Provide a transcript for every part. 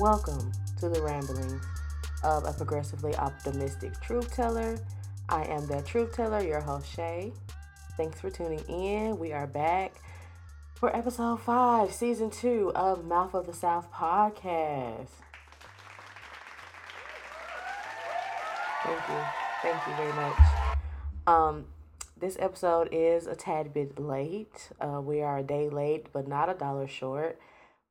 Welcome to the ramblings of a progressively optimistic truth teller. I am that truth teller, your host Shay. Thanks for tuning in. We are back for episode five, season two of Mouth of the South podcast. Thank you. Thank you very much. Um, this episode is a tad bit late. Uh, we are a day late, but not a dollar short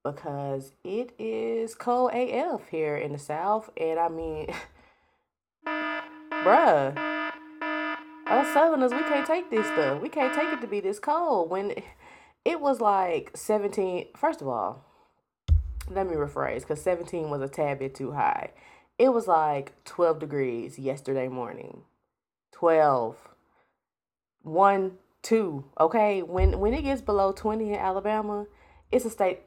because it is cold AF here in the South. And I mean, bruh, us Southerners, we can't take this stuff. We can't take it to be this cold. When it was like 17, first of all, let me rephrase because 17 was a tad bit too high. It was like 12 degrees yesterday morning. 12 1 2 okay when when it gets below 20 in alabama it's a state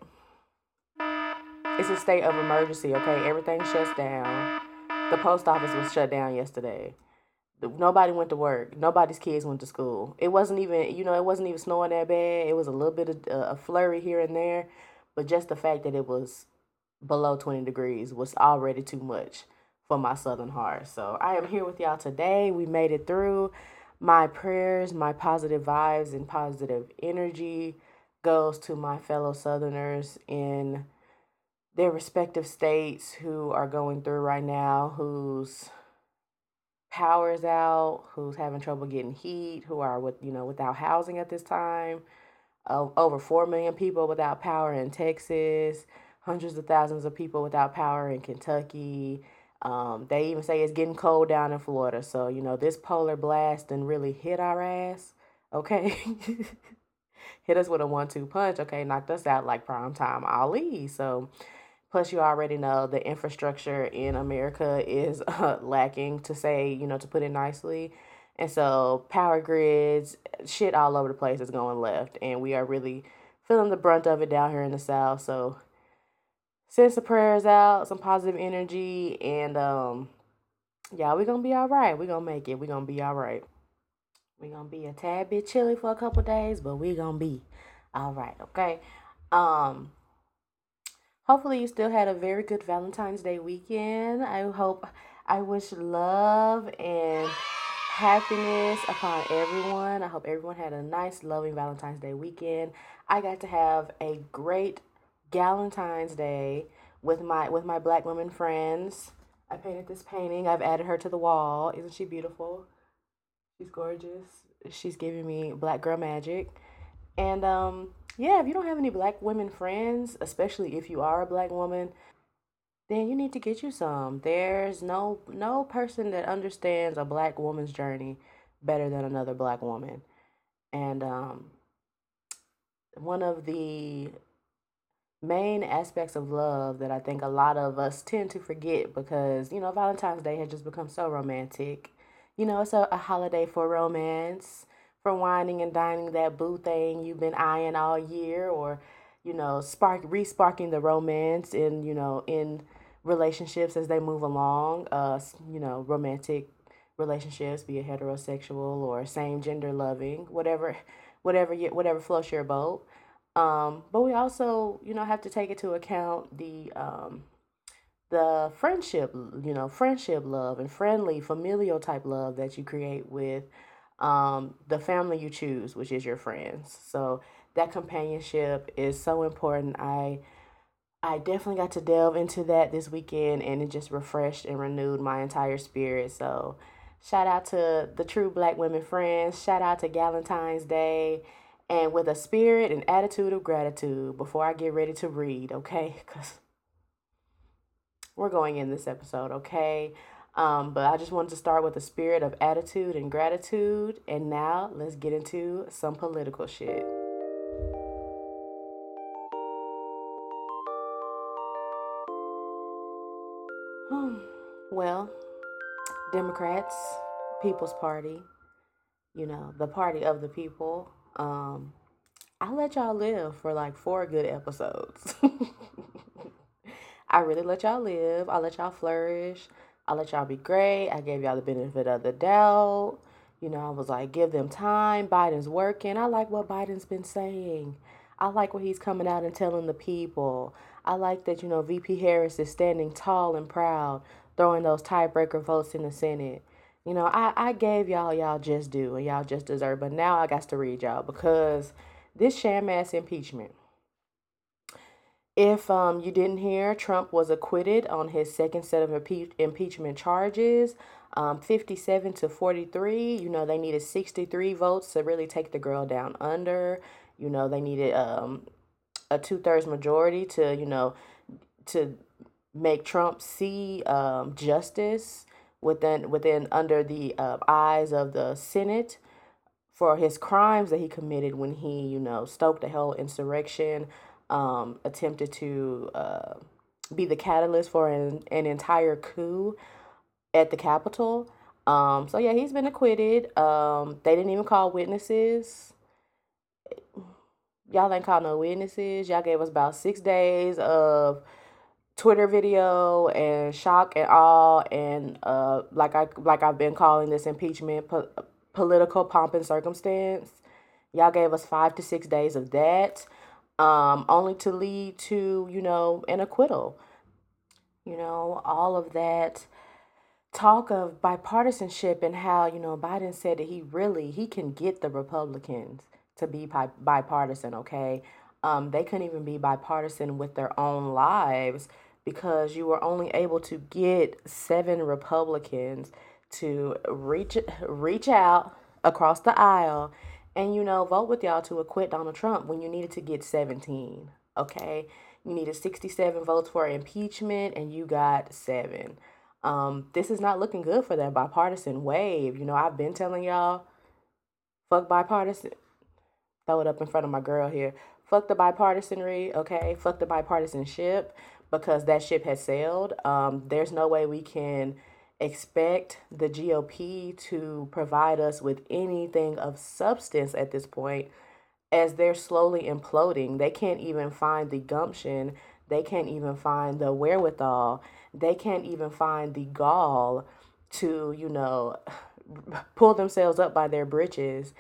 it's a state of emergency okay? Everything shuts down. The post office was shut down yesterday. Nobody went to work. Nobody's kids went to school. It wasn't even you know it wasn't even snowing that bad. It was a little bit of uh, a flurry here and there but just the fact that it was below 20 degrees was already too much for my southern heart. So i am here with y'all today. We made it through. My prayers, my positive vibes, and positive energy goes to my fellow Southerners in their respective states who are going through right now, whose power is out, who's having trouble getting heat, who are with you know without housing at this time. Uh, over four million people without power in Texas, hundreds of thousands of people without power in Kentucky, um, they even say it's getting cold down in Florida. So, you know, this polar blast and really hit our ass. Okay. hit us with a one two punch. Okay. Knocked us out like prime time Ali. So, plus, you already know the infrastructure in America is uh, lacking, to say, you know, to put it nicely. And so, power grids, shit all over the place is going left. And we are really feeling the brunt of it down here in the South. So, send some prayers out, some positive energy, and um, yeah, we're gonna be all right. We're gonna make it. We're gonna be all right. We're gonna be a tad bit chilly for a couple days, but we're gonna be all right. Okay. Um. Hopefully, you still had a very good Valentine's Day weekend. I hope. I wish love and happiness upon everyone. I hope everyone had a nice, loving Valentine's Day weekend. I got to have a great Valentine's Day with my with my black women friends. I painted this painting. I've added her to the wall. Isn't she beautiful? She's gorgeous. She's giving me black girl magic. And um yeah, if you don't have any black women friends, especially if you are a black woman, then you need to get you some. There's no no person that understands a black woman's journey better than another black woman. And um one of the main aspects of love that I think a lot of us tend to forget because, you know, Valentine's Day has just become so romantic. You know, it's a, a holiday for romance, for whining and dining that boo thing you've been eyeing all year, or, you know, spark re-sparking the romance in, you know, in relationships as they move along, uh, you know, romantic relationships, be it heterosexual or same gender loving, whatever, whatever, whatever floats your boat. Um, but we also, you know, have to take into account the um, the friendship, you know, friendship love and friendly familial type love that you create with um, the family you choose, which is your friends. So that companionship is so important. I I definitely got to delve into that this weekend and it just refreshed and renewed my entire spirit. So shout out to the true black women friends. Shout out to Valentine's Day and with a spirit and attitude of gratitude before I get ready to read, okay? Because we're going in this episode, okay? Um, but I just wanted to start with a spirit of attitude and gratitude. And now let's get into some political shit. well, Democrats, People's Party, you know, the party of the people, um, I let y'all live for like four good episodes. I really let y'all live. I let y'all flourish. I let y'all be great. I gave y'all the benefit of the doubt. You know, I was like, give them time. Biden's working. I like what Biden's been saying. I like what he's coming out and telling the people. I like that, you know, VP Harris is standing tall and proud, throwing those tiebreaker votes in the Senate. You know, I, I gave y'all y'all just do and y'all just deserve. But now I got to read y'all because this sham ass impeachment. If um, you didn't hear, Trump was acquitted on his second set of impe- impeachment charges, um, 57 to 43. You know, they needed 63 votes to really take the girl down under. You know, they needed um, a two thirds majority to, you know, to make Trump see um, justice within within under the uh, eyes of the Senate for his crimes that he committed when he, you know, stoked the whole insurrection, um, attempted to uh, be the catalyst for an, an entire coup at the Capitol. Um, so yeah, he's been acquitted. Um, they didn't even call witnesses. Y'all ain't called no witnesses. Y'all gave us about six days of Twitter video and shock and awe and uh like I like I've been calling this impeachment po- political pomp and circumstance. Y'all gave us 5 to 6 days of that um only to lead to, you know, an acquittal. You know, all of that talk of bipartisanship and how, you know, Biden said that he really he can get the Republicans to be bi- bipartisan, okay? Um, they couldn't even be bipartisan with their own lives because you were only able to get seven Republicans to reach reach out across the aisle and you know vote with y'all to acquit Donald Trump when you needed to get 17. Okay? You needed 67 votes for impeachment and you got 7. Um, this is not looking good for that bipartisan wave. You know, I've been telling y'all fuck bipartisan throw it up in front of my girl here. Fuck the bipartisanry, okay? Fuck the bipartisanship because that ship has sailed. Um, there's no way we can expect the GOP to provide us with anything of substance at this point as they're slowly imploding. They can't even find the gumption, they can't even find the wherewithal, they can't even find the gall to, you know, pull themselves up by their britches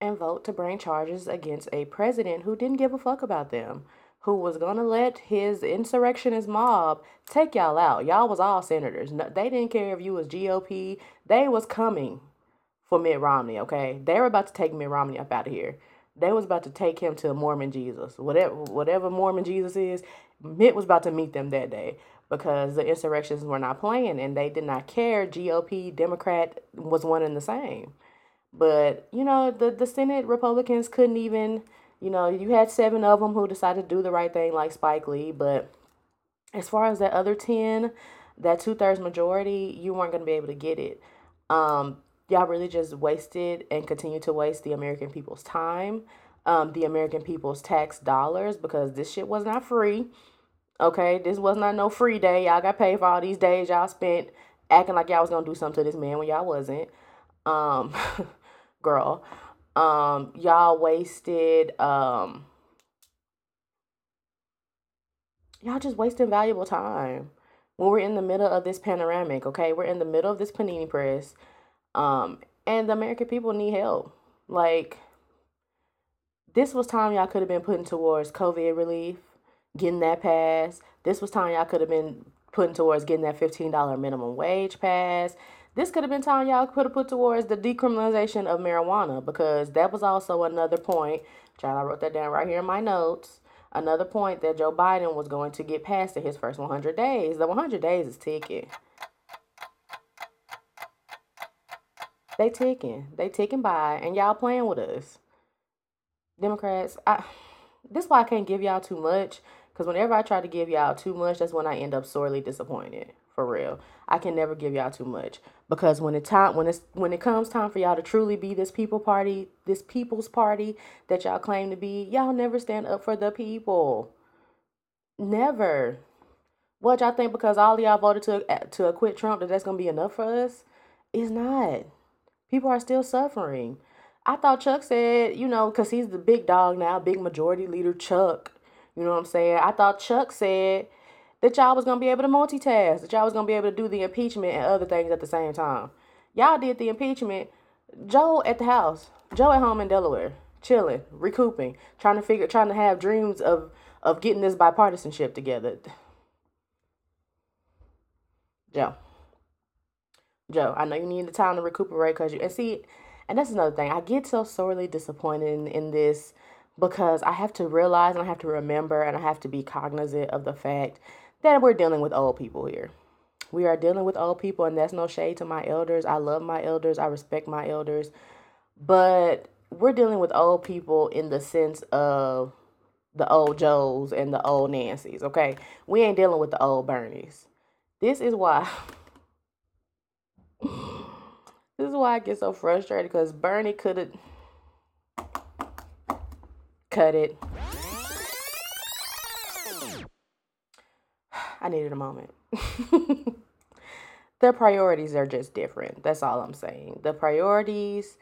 and vote to bring charges against a president who didn't give a fuck about them who was gonna let his insurrectionist mob take y'all out. Y'all was all senators. No, they didn't care if you was GOP. They was coming for Mitt Romney. Okay, they were about to take Mitt Romney up out of here. They was about to take him to Mormon Jesus, whatever whatever Mormon Jesus is. Mitt was about to meet them that day because the insurrections were not playing and they did not care. GOP Democrat was one and the same. But you know the the Senate Republicans couldn't even you know, you had seven of them who decided to do the right thing, like Spike Lee. But as far as that other 10, that two thirds majority, you weren't going to be able to get it. Um, y'all really just wasted and continue to waste the American people's time, um, the American people's tax dollars, because this shit was not free. Okay, this was not no free day. Y'all got paid for all these days y'all spent acting like y'all was gonna do something to this man when y'all wasn't. Um, girl. Um, y'all wasted um y'all just wasting valuable time when we're in the middle of this panoramic, okay? We're in the middle of this panini press. Um, and the American people need help. Like this was time y'all could have been putting towards COVID relief, getting that passed. This was time y'all could have been putting towards getting that $15 minimum wage passed. This could have been time y'all could have put towards the decriminalization of marijuana because that was also another point. Child, I wrote that down right here in my notes. Another point that Joe Biden was going to get past in his first 100 days. The 100 days is ticking. They ticking. They ticking by, and y'all playing with us. Democrats, I. This why I can't give y'all too much. Cause whenever I try to give y'all too much, that's when I end up sorely disappointed. For real, I can never give y'all too much because when it time when it's when it comes time for y'all to truly be this people party, this people's party that y'all claim to be, y'all never stand up for the people. Never. What y'all think because all y'all voted to eh, to acquit Trump that that's gonna be enough for us? It's not. People are still suffering. I thought Chuck said, you know, because he's the big dog now, big majority leader Chuck. You know what I'm saying? I thought Chuck said that y'all was gonna be able to multitask, that y'all was gonna be able to do the impeachment and other things at the same time. Y'all did the impeachment. Joe at the house. Joe at home in Delaware. chilling, recouping, trying to figure, trying to have dreams of of getting this bipartisanship together. Joe, Joe, I know you need the time to recuperate because you and see, and that's another thing. I get so sorely disappointed in, in this because I have to realize and I have to remember and I have to be cognizant of the fact that we're dealing with old people here. We are dealing with old people, and that's no shade to my elders. I love my elders, I respect my elders, but we're dealing with old people in the sense of the old Joes and the old Nancy's, okay? We ain't dealing with the old Bernies. This is why. this is why I get so frustrated because Bernie could have cut it. I needed a moment. Their priorities are just different. That's all I'm saying. The priorities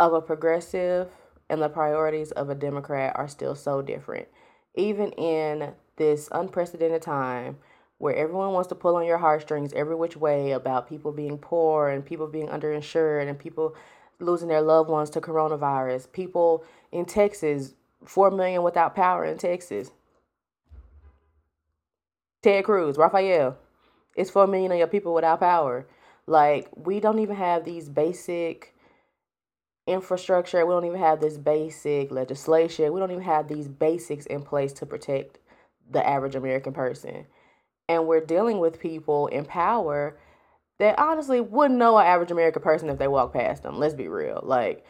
of a progressive and the priorities of a Democrat are still so different. Even in this unprecedented time where everyone wants to pull on your heartstrings every which way about people being poor and people being underinsured and people losing their loved ones to coronavirus, people in Texas, 4 million without power in Texas. Ted Cruz, Rafael, it's 4 million of your people without power. Like, we don't even have these basic infrastructure. We don't even have this basic legislation. We don't even have these basics in place to protect the average American person. And we're dealing with people in power that honestly wouldn't know an average American person if they walk past them. Let's be real. Like,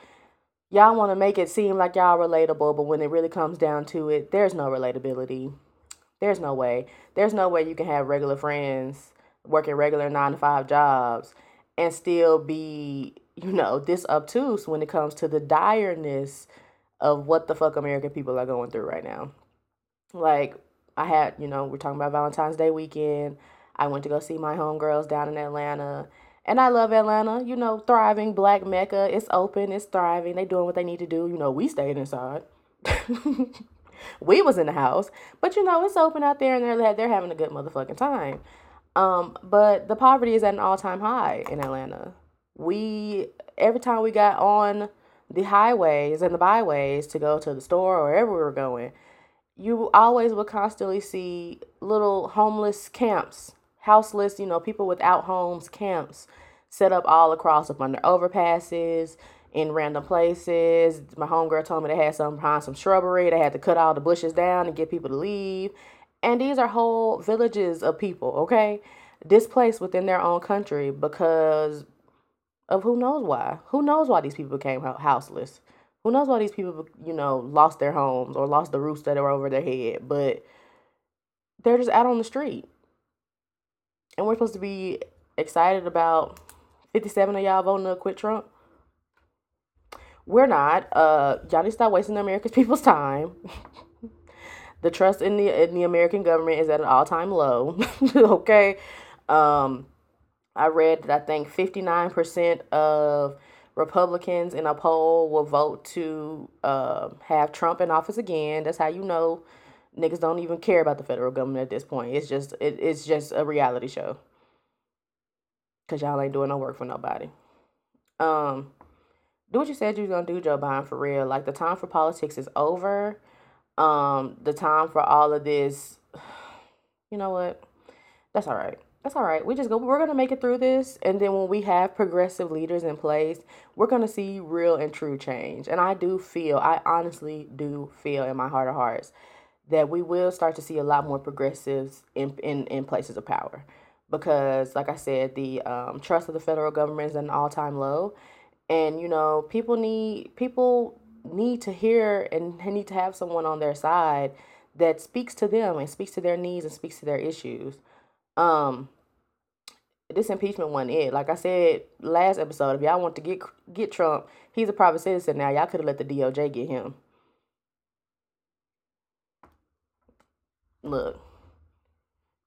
y'all want to make it seem like y'all relatable, but when it really comes down to it, there's no relatability. There's no way. There's no way you can have regular friends working regular nine to five jobs and still be you know, this obtuse when it comes to the direness of what the fuck American people are going through right now. Like, I had, you know, we're talking about Valentine's Day weekend. I went to go see my homegirls down in Atlanta. And I love Atlanta, you know, thriving black mecca. It's open, it's thriving. They doing what they need to do. You know, we stayed inside. we was in the house, but you know, it's open out there and they're they're having a good motherfucking time. Um, but the poverty is at an all-time high in Atlanta we every time we got on the highways and the byways to go to the store or wherever we were going, you always would constantly see little homeless camps, houseless, you know, people without homes camps set up all across up under overpasses in random places. My homegirl told me they had some behind some shrubbery. They had to cut all the bushes down and get people to leave. And these are whole villages of people, okay? Displaced within their own country because of who knows why. Who knows why these people became houseless? Who knows why these people, you know, lost their homes or lost the roofs that were over their head? But they're just out on the street. And we're supposed to be excited about 57 of y'all voting to quit Trump. We're not. Uh, y'all need to stop wasting the American people's time. the trust in the in the American government is at an all time low. okay. Um, I read that I think 59% of Republicans in a poll will vote to uh, have Trump in office again. That's how you know niggas don't even care about the federal government at this point. It's just it, it's just a reality show. Cause y'all ain't doing no work for nobody. Um, do what you said you was gonna do, Joe Biden, for real. Like the time for politics is over. Um, the time for all of this. You know what? That's all right that's all right. We just go, we're to make it through this. And then when we have progressive leaders in place, we're to see real and true change. And I do feel, I honestly do feel in my heart of hearts that we will start to see a lot more progressives in, in, in places of power. Because, like I said, the um, trust of the federal government is at an all time low. And, you know, people need, people need to hear and need to have someone on their side that speaks to them and speaks to their needs and speaks to their issues. Um, this impeachment wasn't it. Like I said last episode, if y'all want to get get Trump, he's a private citizen now. Y'all could have let the DOJ get him. Look,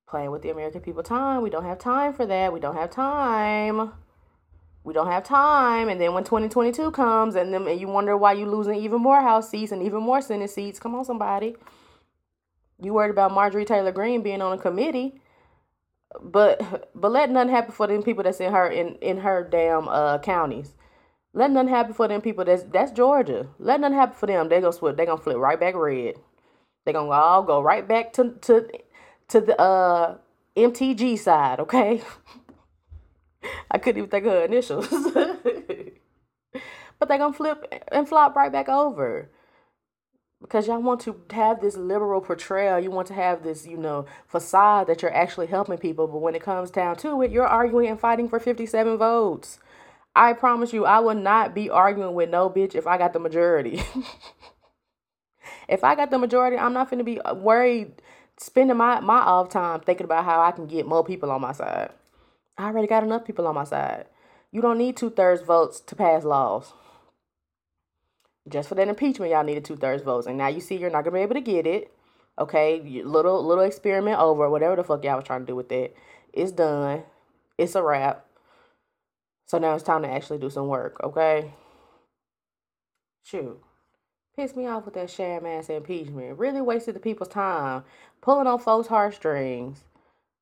playing with the American people time. We don't have time for that. We don't have time. We don't have time. And then when 2022 comes and then and you wonder why you losing even more House seats and even more Senate seats. Come on, somebody. You worried about Marjorie Taylor Greene being on a committee but but let nothing happen for them people that's in her in in her damn uh counties Let nothing happen for them people. That's that's Georgia. Let nothing happen for them. They gonna flip. They gonna flip right back red. They gonna all go right back to to to the uh MTG side. Okay. I couldn't even think of her initials. but they're gonna flip and flop right back over because y'all want to have this liberal portrayal you want to have this you know facade that you're actually helping people but when it comes down to it you're arguing and fighting for 57 votes i promise you i will not be arguing with no bitch if i got the majority if i got the majority i'm not going to be worried spending my my off time thinking about how i can get more people on my side i already got enough people on my side you don't need two-thirds votes to pass laws just for that impeachment, y'all needed two thirds votes, and now you see you're not gonna be able to get it. Okay, little little experiment over, whatever the fuck y'all was trying to do with it. It's done. It's a wrap. So now it's time to actually do some work. Okay. Shoot. Pissed me off with that sham ass impeachment. Really wasted the people's time. Pulling on folks' heartstrings.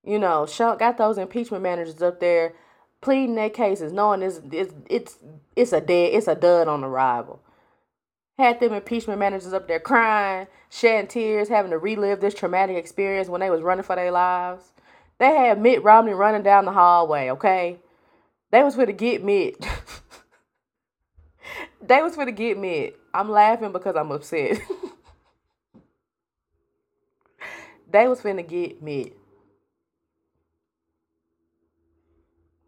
You know, got those impeachment managers up there pleading their cases, knowing it's it's it's it's a dead it's a dud on arrival. Had them impeachment managers up there crying, shedding tears, having to relive this traumatic experience when they was running for their lives. They had Mitt Romney running down the hallway, okay? They was for to get Mitt. they was for to get Mitt. I'm laughing because I'm upset. they was finna get Mitt.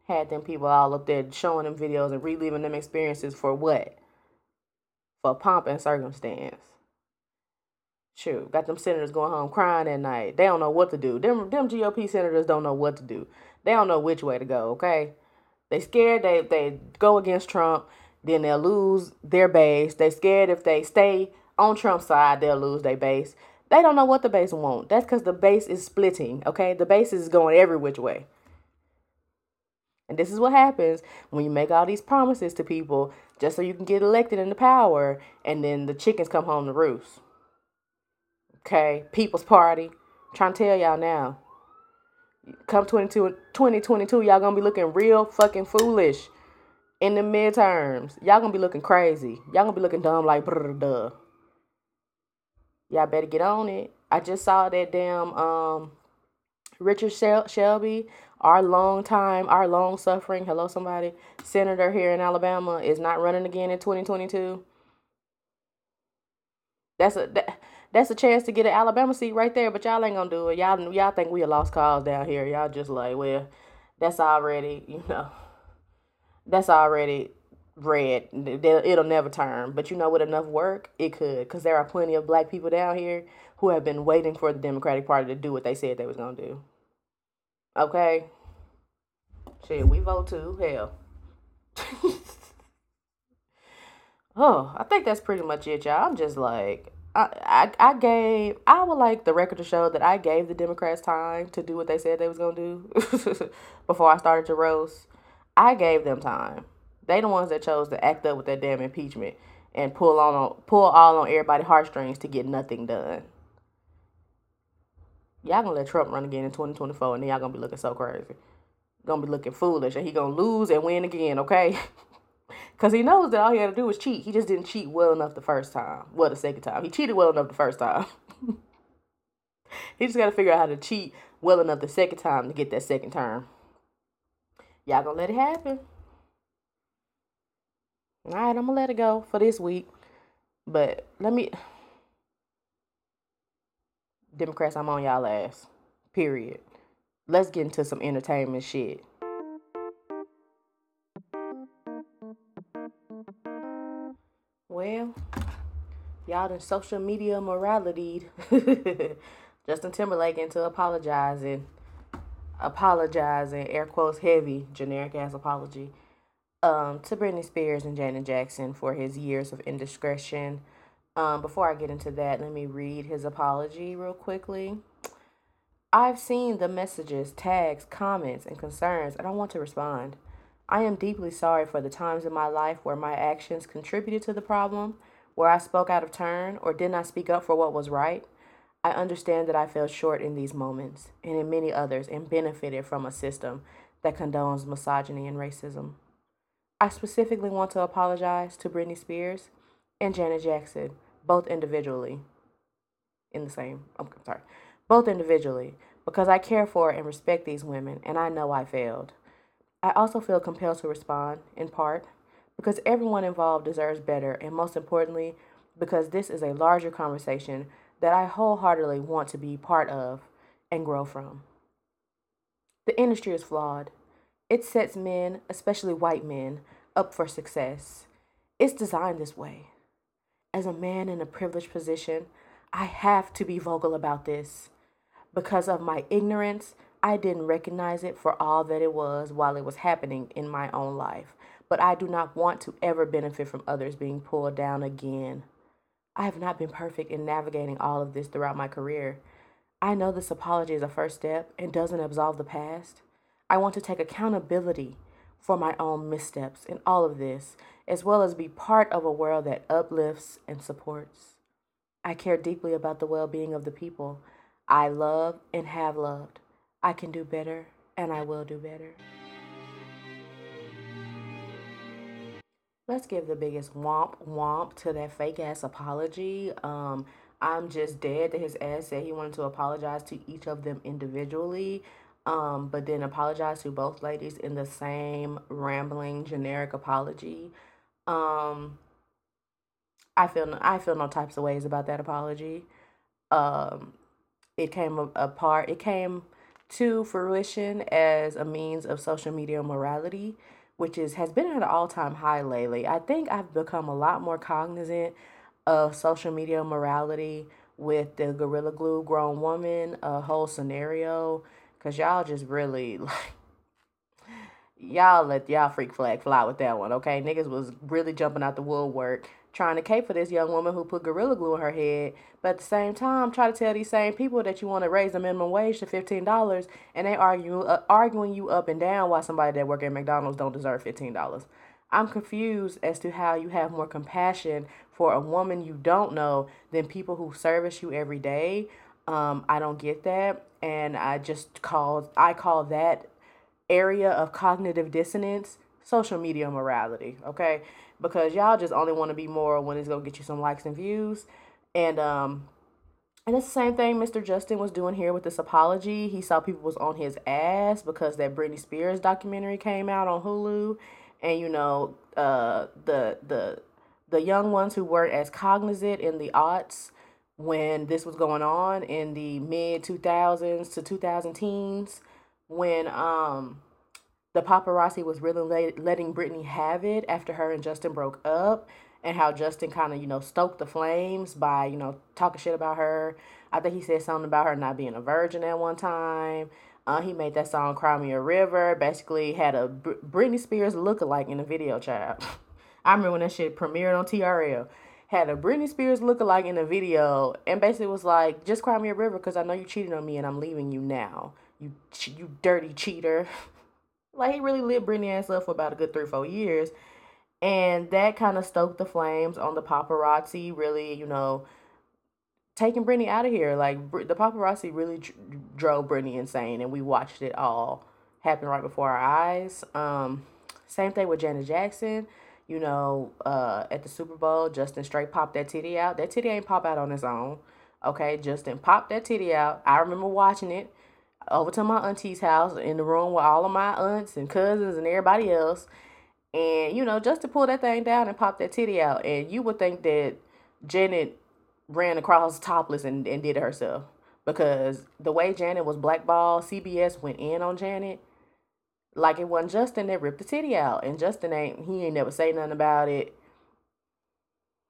Had them people all up there showing them videos and reliving them experiences for what? for pomp and circumstance. Shoot, got them senators going home crying at night. They don't know what to do. Them them GOP senators don't know what to do. They don't know which way to go, okay? They scared they they go against Trump, then they'll lose their base. They scared if they stay on Trump's side, they'll lose their base. They don't know what the base want. That's because the base is splitting, okay? The base is going every which way. And this is what happens when you make all these promises to people just so you can get elected into power, and then the chickens come home to roost. Okay, People's Party. I'm trying to tell y'all now. Come 22, 2022, y'all gonna be looking real fucking foolish in the midterms. Y'all gonna be looking crazy. Y'all gonna be looking dumb like duh. Y'all better get on it. I just saw that damn um Richard Shel- Shelby our long time, our long suffering, hello somebody, senator here in Alabama is not running again in 2022. That's a that, that's a chance to get an Alabama seat right there, but y'all ain't gonna do it. Y'all y'all think we a lost cause down here. Y'all just like, well, that's already, you know, that's already red. It'll never turn. But you know, with enough work, it could, because there are plenty of black people down here who have been waiting for the Democratic Party to do what they said they was gonna do. Okay. Shit, we vote too. Hell. oh, I think that's pretty much it, y'all. I'm just like, I, I, I gave, I would like the record to show that I gave the Democrats time to do what they said they was gonna do before I started to roast. I gave them time. They the ones that chose to act up with that damn impeachment and pull on pull all on everybody heartstrings to get nothing done. Y'all gonna let Trump run again in 2024 and then y'all gonna be looking so crazy. Gonna be looking foolish and he gonna lose and win again, okay? Cause he knows that all he had to do was cheat. He just didn't cheat well enough the first time. Well, the second time. He cheated well enough the first time. he just gotta figure out how to cheat well enough the second time to get that second term. Y'all gonna let it happen. Alright, I'm gonna let it go for this week. But let me Democrats, I'm on y'all ass. Period. Let's get into some entertainment shit. Well, y'all done social media morality. Justin Timberlake into apologizing. Apologizing, air quotes heavy, generic ass apology. Um, to Britney Spears and Janet Jackson for his years of indiscretion um, before I get into that, let me read his apology real quickly. I've seen the messages, tags, comments, and concerns, and I want to respond. I am deeply sorry for the times in my life where my actions contributed to the problem, where I spoke out of turn or did not speak up for what was right. I understand that I fell short in these moments and in many others and benefited from a system that condones misogyny and racism. I specifically want to apologize to Britney Spears and Janet Jackson, both individually. In the same, I'm sorry, both individually, because I care for and respect these women, and I know I failed. I also feel compelled to respond, in part, because everyone involved deserves better, and most importantly, because this is a larger conversation that I wholeheartedly want to be part of and grow from. The industry is flawed. It sets men, especially white men, up for success. It's designed this way. As a man in a privileged position, I have to be vocal about this. Because of my ignorance, I didn't recognize it for all that it was while it was happening in my own life. But I do not want to ever benefit from others being pulled down again. I have not been perfect in navigating all of this throughout my career. I know this apology is a first step and doesn't absolve the past. I want to take accountability for my own missteps in all of this, as well as be part of a world that uplifts and supports. I care deeply about the well being of the people I love and have loved. I can do better, and I will do better. Let's give the biggest womp womp to that fake ass apology. Um, I'm just dead that his ass said he wanted to apologize to each of them individually, um, but then apologize to both ladies in the same rambling generic apology. Um, I feel no, I feel no types of ways about that apology. Um, it came apart. It came to fruition as a means of social media morality, which is has been at an all time high lately. I think I've become a lot more cognizant of social media morality with the Gorilla Glue grown woman a whole scenario because y'all just really like y'all let y'all freak flag fly with that one okay niggas was really jumping out the woodwork trying to cape for this young woman who put gorilla glue in her head but at the same time try to tell these same people that you want to raise the minimum wage to $15 and they argue uh, arguing you up and down why somebody that work at mcdonald's don't deserve $15 I'm confused as to how you have more compassion for a woman you don't know than people who service you every day. Um, I don't get that, and I just call I call that area of cognitive dissonance social media morality. Okay, because y'all just only want to be moral when it's gonna get you some likes and views, and um, and it's the same thing Mr. Justin was doing here with this apology. He saw people was on his ass because that Britney Spears documentary came out on Hulu and you know uh, the the the young ones who weren't as cognizant in the aughts when this was going on in the mid 2000s to 2000 teens when um the paparazzi was really letting Britney have it after her and Justin broke up and how Justin kind of, you know, stoked the flames by, you know, talking shit about her. I think he said something about her not being a virgin at one time. Uh, he made that song "Cry Me a River." Basically, had a Br- Britney Spears lookalike in the video. Child, I remember when that shit premiered on TRL. Had a Britney Spears lookalike in the video, and basically was like, "Just cry me a river, because I know you cheated on me, and I'm leaving you now. You you dirty cheater." like he really lit Britney ass up for about a good three four years, and that kind of stoked the flames on the paparazzi. Really, you know taking Britney out of here. Like the paparazzi really drove Britney insane, and we watched it all happen right before our eyes. Um, same thing with Janet Jackson. You know, uh, at the Super Bowl, Justin straight popped that titty out. That titty ain't pop out on its own. Okay, Justin popped that titty out. I remember watching it over to my auntie's house in the room with all of my aunts and cousins and everybody else. And, you know, just to pull that thing down and pop that titty out. And you would think that Janet ran across topless and, and did it herself. Because the way Janet was blackballed, CBS went in on Janet. Like it wasn't Justin that ripped the titty out. And Justin ain't he ain't never say nothing about it.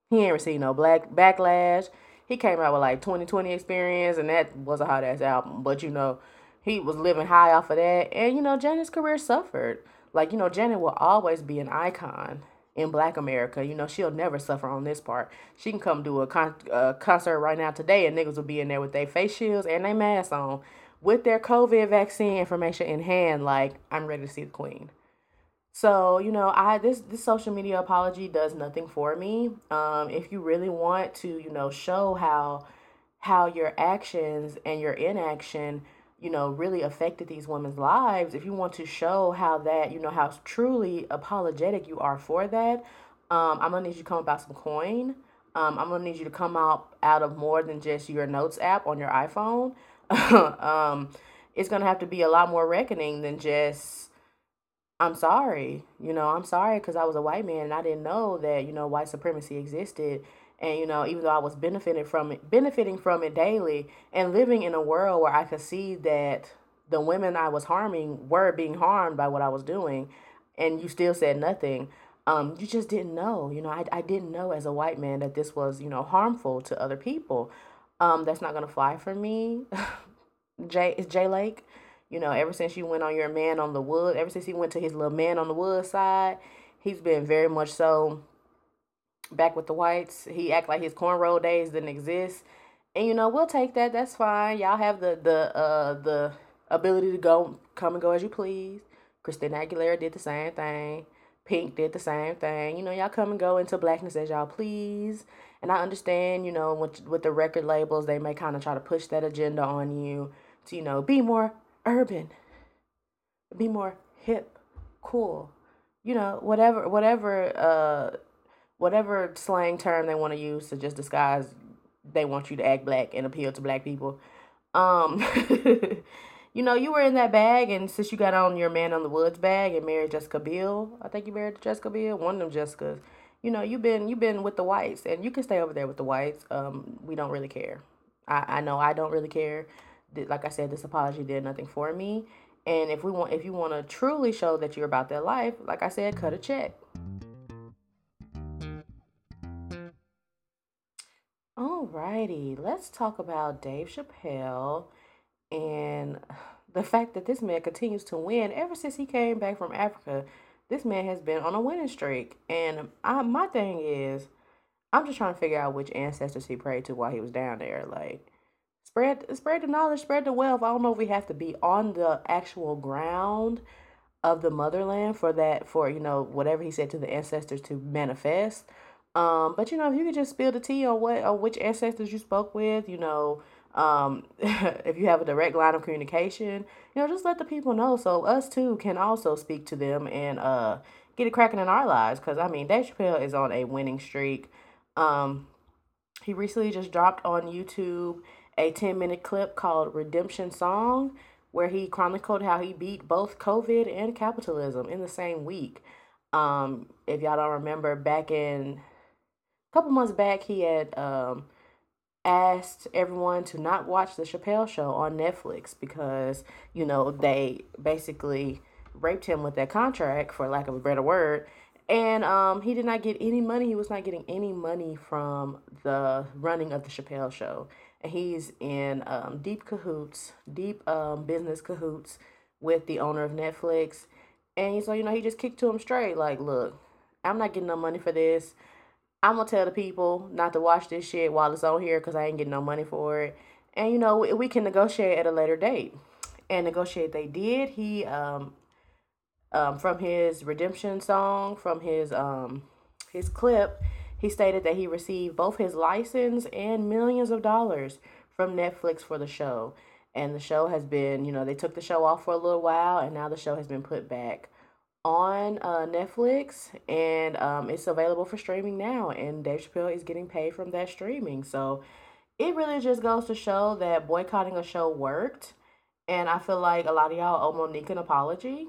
He ain't received no black backlash. He came out with like 2020 experience and that was a hot ass album. But you know, he was living high off of that. And you know, Janet's career suffered. Like, you know, Janet will always be an icon in black America. You know, she'll never suffer on this part. She can come do a, con- a concert right now today and niggas will be in there with their face shields and their masks on with their COVID vaccine information in hand, like, I'm ready to see the queen. So, you know, I this this social media apology does nothing for me. Um, if you really want to, you know, show how how your actions and your inaction you know, really affected these women's lives, if you want to show how that, you know, how truly apologetic you are for that, um, I'm gonna need you to come about some coin. Um, I'm gonna need you to come out out of more than just your notes app on your iPhone. um, it's gonna have to be a lot more reckoning than just I'm sorry. You know, I'm sorry because I was a white man and I didn't know that you know white supremacy existed. And you know, even though I was benefiting from it, benefiting from it daily, and living in a world where I could see that the women I was harming were being harmed by what I was doing, and you still said nothing. Um, you just didn't know. You know, I, I didn't know as a white man that this was you know harmful to other people. Um, that's not gonna fly for me. Jay is Jay Lake. You know, ever since you went on your man on the wood, ever since he went to his little man on the wood side, he's been very much so back with the whites. He act like his cornrow days didn't exist. And you know, we'll take that. That's fine. Y'all have the the uh the ability to go come and go as you please. Christina Aguilera did the same thing. Pink did the same thing. You know, y'all come and go into blackness as y'all please. And I understand, you know, with with the record labels, they may kind of try to push that agenda on you to, you know, be more urban, be more hip, cool. You know, whatever whatever uh whatever slang term they want to use to just disguise they want you to act black and appeal to black people. Um, you know, you were in that bag, and since you got on your man on the woods bag and married Jessica Biel, I think you married Jessica Biel, one of them Jessicas. You know, you've been you've been with the whites, and you can stay over there with the whites. Um, we don't really care. I I know I don't really care. Like I said, this apology did nothing for me. And if we want, if you want to truly show that you're about their life, like I said, cut a check. Alrighty, let's talk about Dave Chappelle and the fact that this man continues to win ever since he came back from Africa. This man has been on a winning streak, and I, my thing is, I'm just trying to figure out which ancestors he prayed to while he was down there. Like, spread spread the knowledge, spread the wealth. I don't know if we have to be on the actual ground of the motherland for that, for you know whatever he said to the ancestors to manifest um, but you know, if you could just spill the tea on what on which ancestors you spoke with, you know, um, if you have a direct line of communication, you know, just let the people know so us too can also speak to them and uh get it cracking in our lives. Cause I mean, Dave Chappelle is on a winning streak. Um, he recently just dropped on YouTube a 10 minute clip called Redemption Song, where he chronicled how he beat both COVID and capitalism in the same week. Um, if y'all don't remember, back in couple months back, he had um, asked everyone to not watch the Chappelle Show on Netflix because you know they basically raped him with that contract, for lack of a better word. And um, he did not get any money. He was not getting any money from the running of the Chappelle Show. And he's in um, deep cahoots, deep um, business cahoots with the owner of Netflix. And so, you know, he just kicked to him straight like, look, I'm not getting no money for this. I'm gonna tell the people not to watch this shit while it's on here because I ain't getting no money for it. And you know, we, can negotiate at a later date. And negotiate they did. He um um from his redemption song, from his um his clip, he stated that he received both his license and millions of dollars from Netflix for the show. And the show has been, you know, they took the show off for a little while and now the show has been put back on uh, Netflix, and um, it's available for streaming now. And Dave Chappelle is getting paid from that streaming. So it really just goes to show that boycotting a show worked. And I feel like a lot of y'all owe Mo'Nique an apology.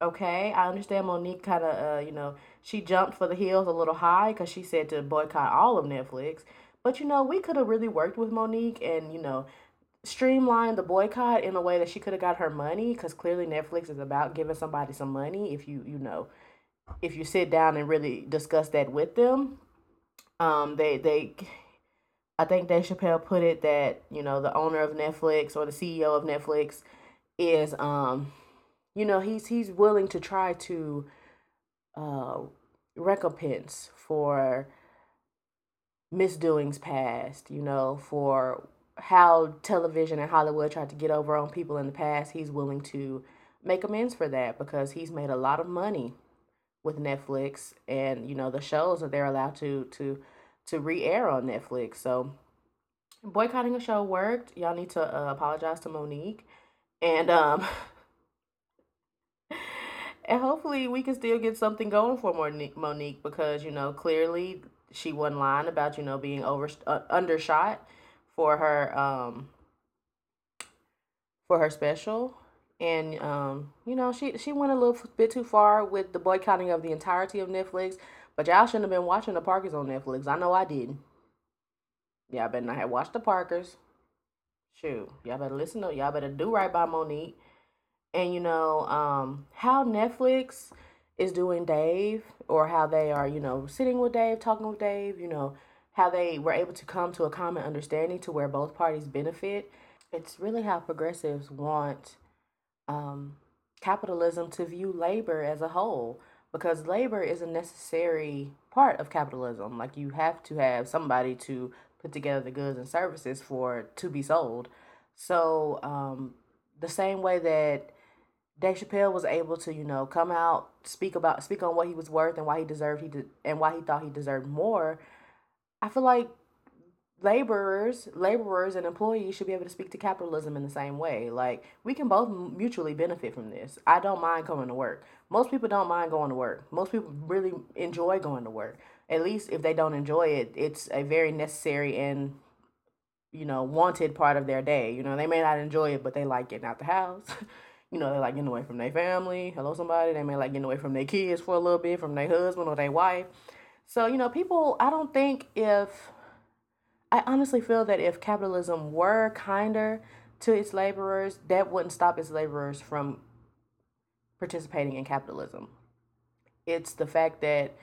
Okay, I understand Mo'Nique kind of, uh, you know, she jumped for the hills a little high because she said to boycott all of Netflix. But, you know, we could have really worked with Mo'Nique and, you know, streamline the boycott in a way that she could have got her money because clearly Netflix is about giving somebody some money if you you know if you sit down and really discuss that with them. Um they they I think Dave Chappelle put it that you know the owner of Netflix or the CEO of Netflix is um you know he's he's willing to try to uh recompense for misdoings past you know for how television and Hollywood tried to get over on people in the past, he's willing to make amends for that because he's made a lot of money with Netflix and you know the shows that they're allowed to to to re-air on Netflix. So boycotting a show worked. Y'all need to uh, apologize to Mo'Nique, and um, and hopefully we can still get something going for Mo'Nique. Because you know clearly she wasn't lying about you know being over uh, undershot for her um for her special and um, you know she she went a little bit too far with the boycotting of the entirety of Netflix. But y'all shouldn't have been watching the Parkers on Netflix. I know I didn't. Y'all better not have watched the Parkers. Shoot, y'all better listen to y'all better do right by Mo'Nique. And you know um, how Netflix is doing Dave, or how they are you know sitting with Dave, talking with Dave. You know how they were able to come to a common understanding to where both parties benefit. It's really how progressives want um, capitalism to view labor as a whole because labor is a necessary part of capitalism. Like you have to have somebody to put together the goods and services for to be sold. So um, the same way that Dave Chappelle was able to, you know, come out speak about speak on what he was worth and why he deserved he did and why he thought he deserved more. I feel like laborers, laborers and employees should be able to speak to capitalism in the same way. Like we can both mutually benefit from this. I don't mind coming to work. Most people don't mind going to work. Most people really enjoy going to work. At least if they don't enjoy it, it's a very necessary and you know, wanted part of their day. You know, they may not enjoy it, but they like getting out the house. you know, they like getting away from their family. Hello, somebody. They may like getting away from their kids for a little bit, from their husband or their wife. So, you know, people, I don't think if I honestly feel that if capitalism were kinder to its laborers, that wouldn't stop its laborers from participating in capitalism. It's the fact that,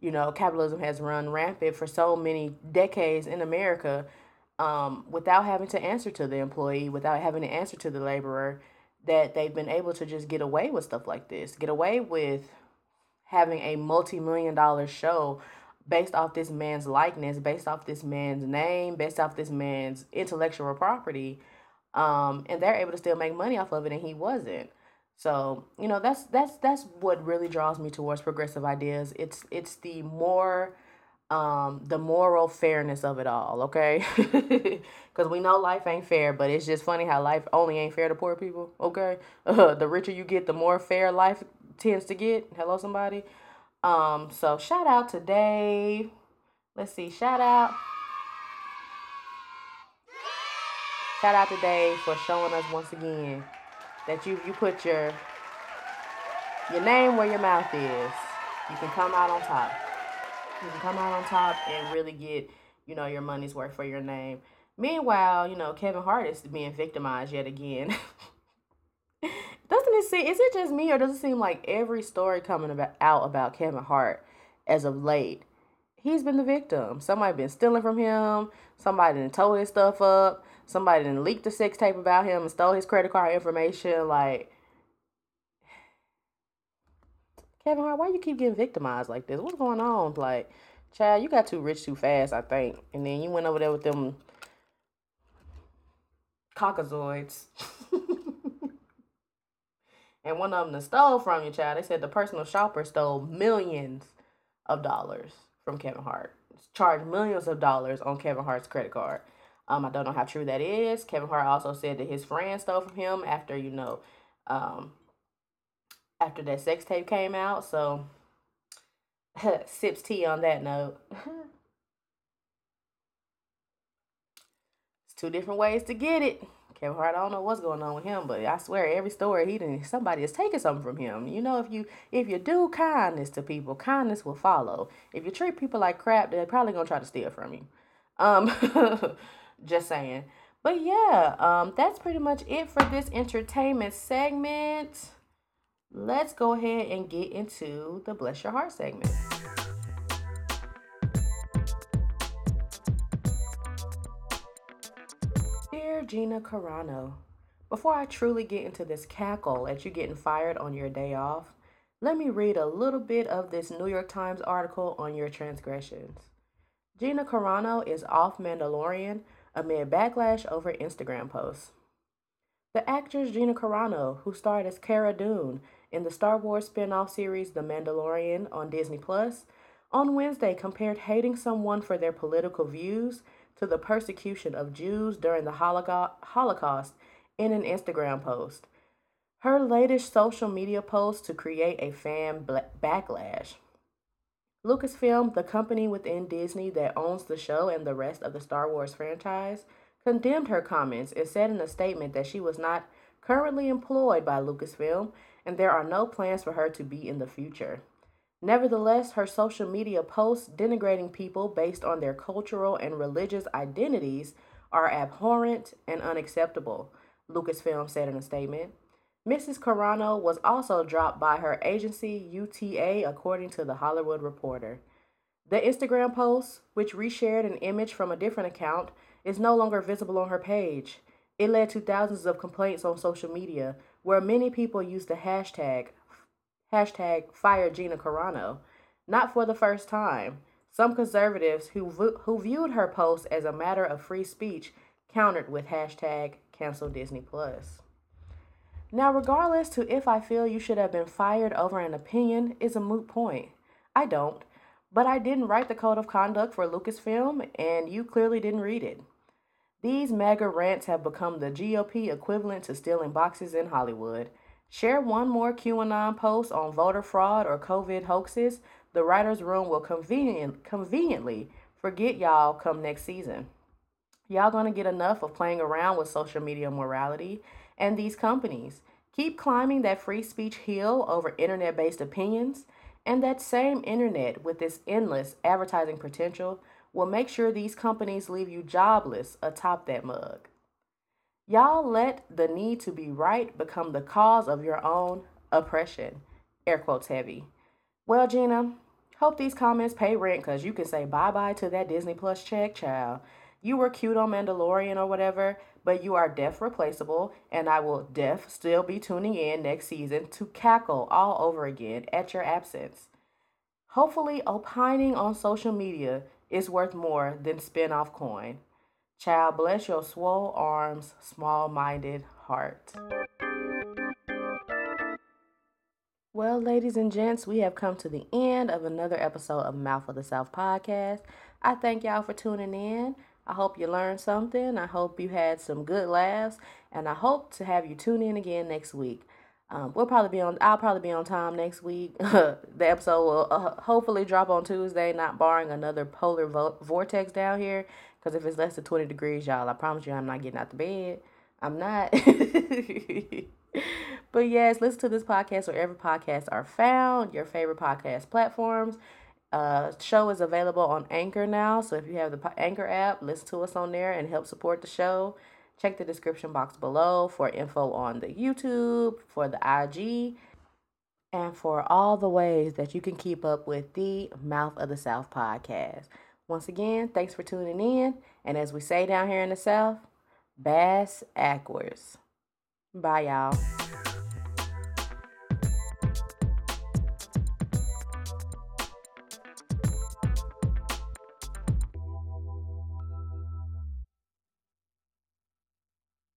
you know, capitalism has run rampant for so many decades in America um, without having to answer to the employee, without having to answer to the laborer, that they've been able to just get away with stuff like this, get away with having a multi million dollar show based off this man's likeness, based off this man's name, based off this man's intellectual property. Um, and they're able to still make money off of it and he wasn't. So, you know, that's that's that's what really draws me towards progressive ideas. It's it's the more um the moral fairness of it all, okay? Cuz we know life ain't fair, but it's just funny how life only ain't fair to poor people, okay? Uh, the richer you get, the more fair life tends to get. Hello somebody. Um, so shout out to Dave. Let's see, shout out. Shout out to Dave for showing us once again that you you put your your name where your mouth is. You can come out on top. You can come out on top and really get, you know, your money's worth for your name. Meanwhile, you know, Kevin Hart is being victimized yet again. It seem? Is it just me, or does it seem like every story coming about out about Kevin Hart as of late, he's been the victim. Somebody been stealing from him. Somebody done tore his stuff up. Somebody done leaked the sex tape about him and stole his credit card information. Like, Kevin Hart, why you keep getting victimized like this? What's going on? Like, child, you got too rich too fast, I think. And then you went over there with them caucasoids. and one of them that stole from you, child. They said the personal shopper stole millions of dollars from Kevin Hart. Charged millions of dollars on Kevin Hart's credit card. Um, I don't know how true that is. Kevin Hart also said that his friend stole from him after you know, um, after that sex tape came out. So, sips tea on that note. it's two different ways to get it. Kevin Hart, I don't know what's going on with him, but I swear every story he didn't somebody is taking something from him. You know, if you if you do kindness to people, kindness will follow. If you treat people like crap, they're probably gonna try to steal from you. Um just saying. But yeah, um that's pretty much it for this entertainment segment. Let's go ahead and get into the bless your heart segment. Gina Carano, before I truly get into this cackle at you getting fired on your day off, let me read a little bit of this New York Times article on your transgressions. Gina Carano is off Mandalorian amid backlash over Instagram posts. The actress Gina Carano, who starred as Cara Dune in the Star Wars spin-off series The Mandalorian on Disney Plus, on Wednesday compared hating someone for their political views to the persecution of Jews during the Holocaust in an Instagram post. Her latest social media post to create a fan backlash. Lucasfilm, the company within Disney that owns the show and the rest of the Star Wars franchise, condemned her comments and said in a statement that she was not currently employed by Lucasfilm and there are no plans for her to be in the future. Nevertheless, her social media posts denigrating people based on their cultural and religious identities are abhorrent and unacceptable, Lucasfilm said in a statement. Mrs. Carano was also dropped by her agency, UTA, according to The Hollywood Reporter. The Instagram post, which reshared an image from a different account, is no longer visible on her page. It led to thousands of complaints on social media, where many people used the hashtag hashtag fire Gina Carano, not for the first time. Some conservatives who, who viewed her post as a matter of free speech countered with hashtag cancel Disney Plus. Now, regardless to if I feel you should have been fired over an opinion is a moot point. I don't, but I didn't write the code of conduct for Lucasfilm, and you clearly didn't read it. These MAGA rants have become the GOP equivalent to stealing boxes in Hollywood. Share one more QAnon post on voter fraud or COVID hoaxes, the writer's room will convenient, conveniently forget y'all come next season. Y'all gonna get enough of playing around with social media morality and these companies. Keep climbing that free speech hill over internet based opinions, and that same internet with its endless advertising potential will make sure these companies leave you jobless atop that mug. Y'all let the need to be right become the cause of your own oppression. Air quotes heavy. Well, Gina, hope these comments pay rent because you can say bye bye to that Disney Plus check, child. You were cute on Mandalorian or whatever, but you are deaf replaceable, and I will deaf still be tuning in next season to cackle all over again at your absence. Hopefully, opining on social media is worth more than spin off coin. Child, bless your swole arms, small minded heart. Well, ladies and gents, we have come to the end of another episode of Mouth of the South podcast. I thank y'all for tuning in. I hope you learned something. I hope you had some good laughs, and I hope to have you tune in again next week. Um, we'll probably be on. I'll probably be on time next week. the episode will uh, hopefully drop on Tuesday, not barring another polar vo- vortex down here. Because if it's less than 20 degrees, y'all, I promise you I'm not getting out the bed. I'm not. but yes, listen to this podcast wherever podcasts are found, your favorite podcast platforms. Uh, show is available on Anchor now. So if you have the Anchor app, listen to us on there and help support the show. Check the description box below for info on the YouTube, for the IG, and for all the ways that you can keep up with the Mouth of the South podcast. Once again, thanks for tuning in. And as we say down here in the South, bass ackwards. Bye, y'all.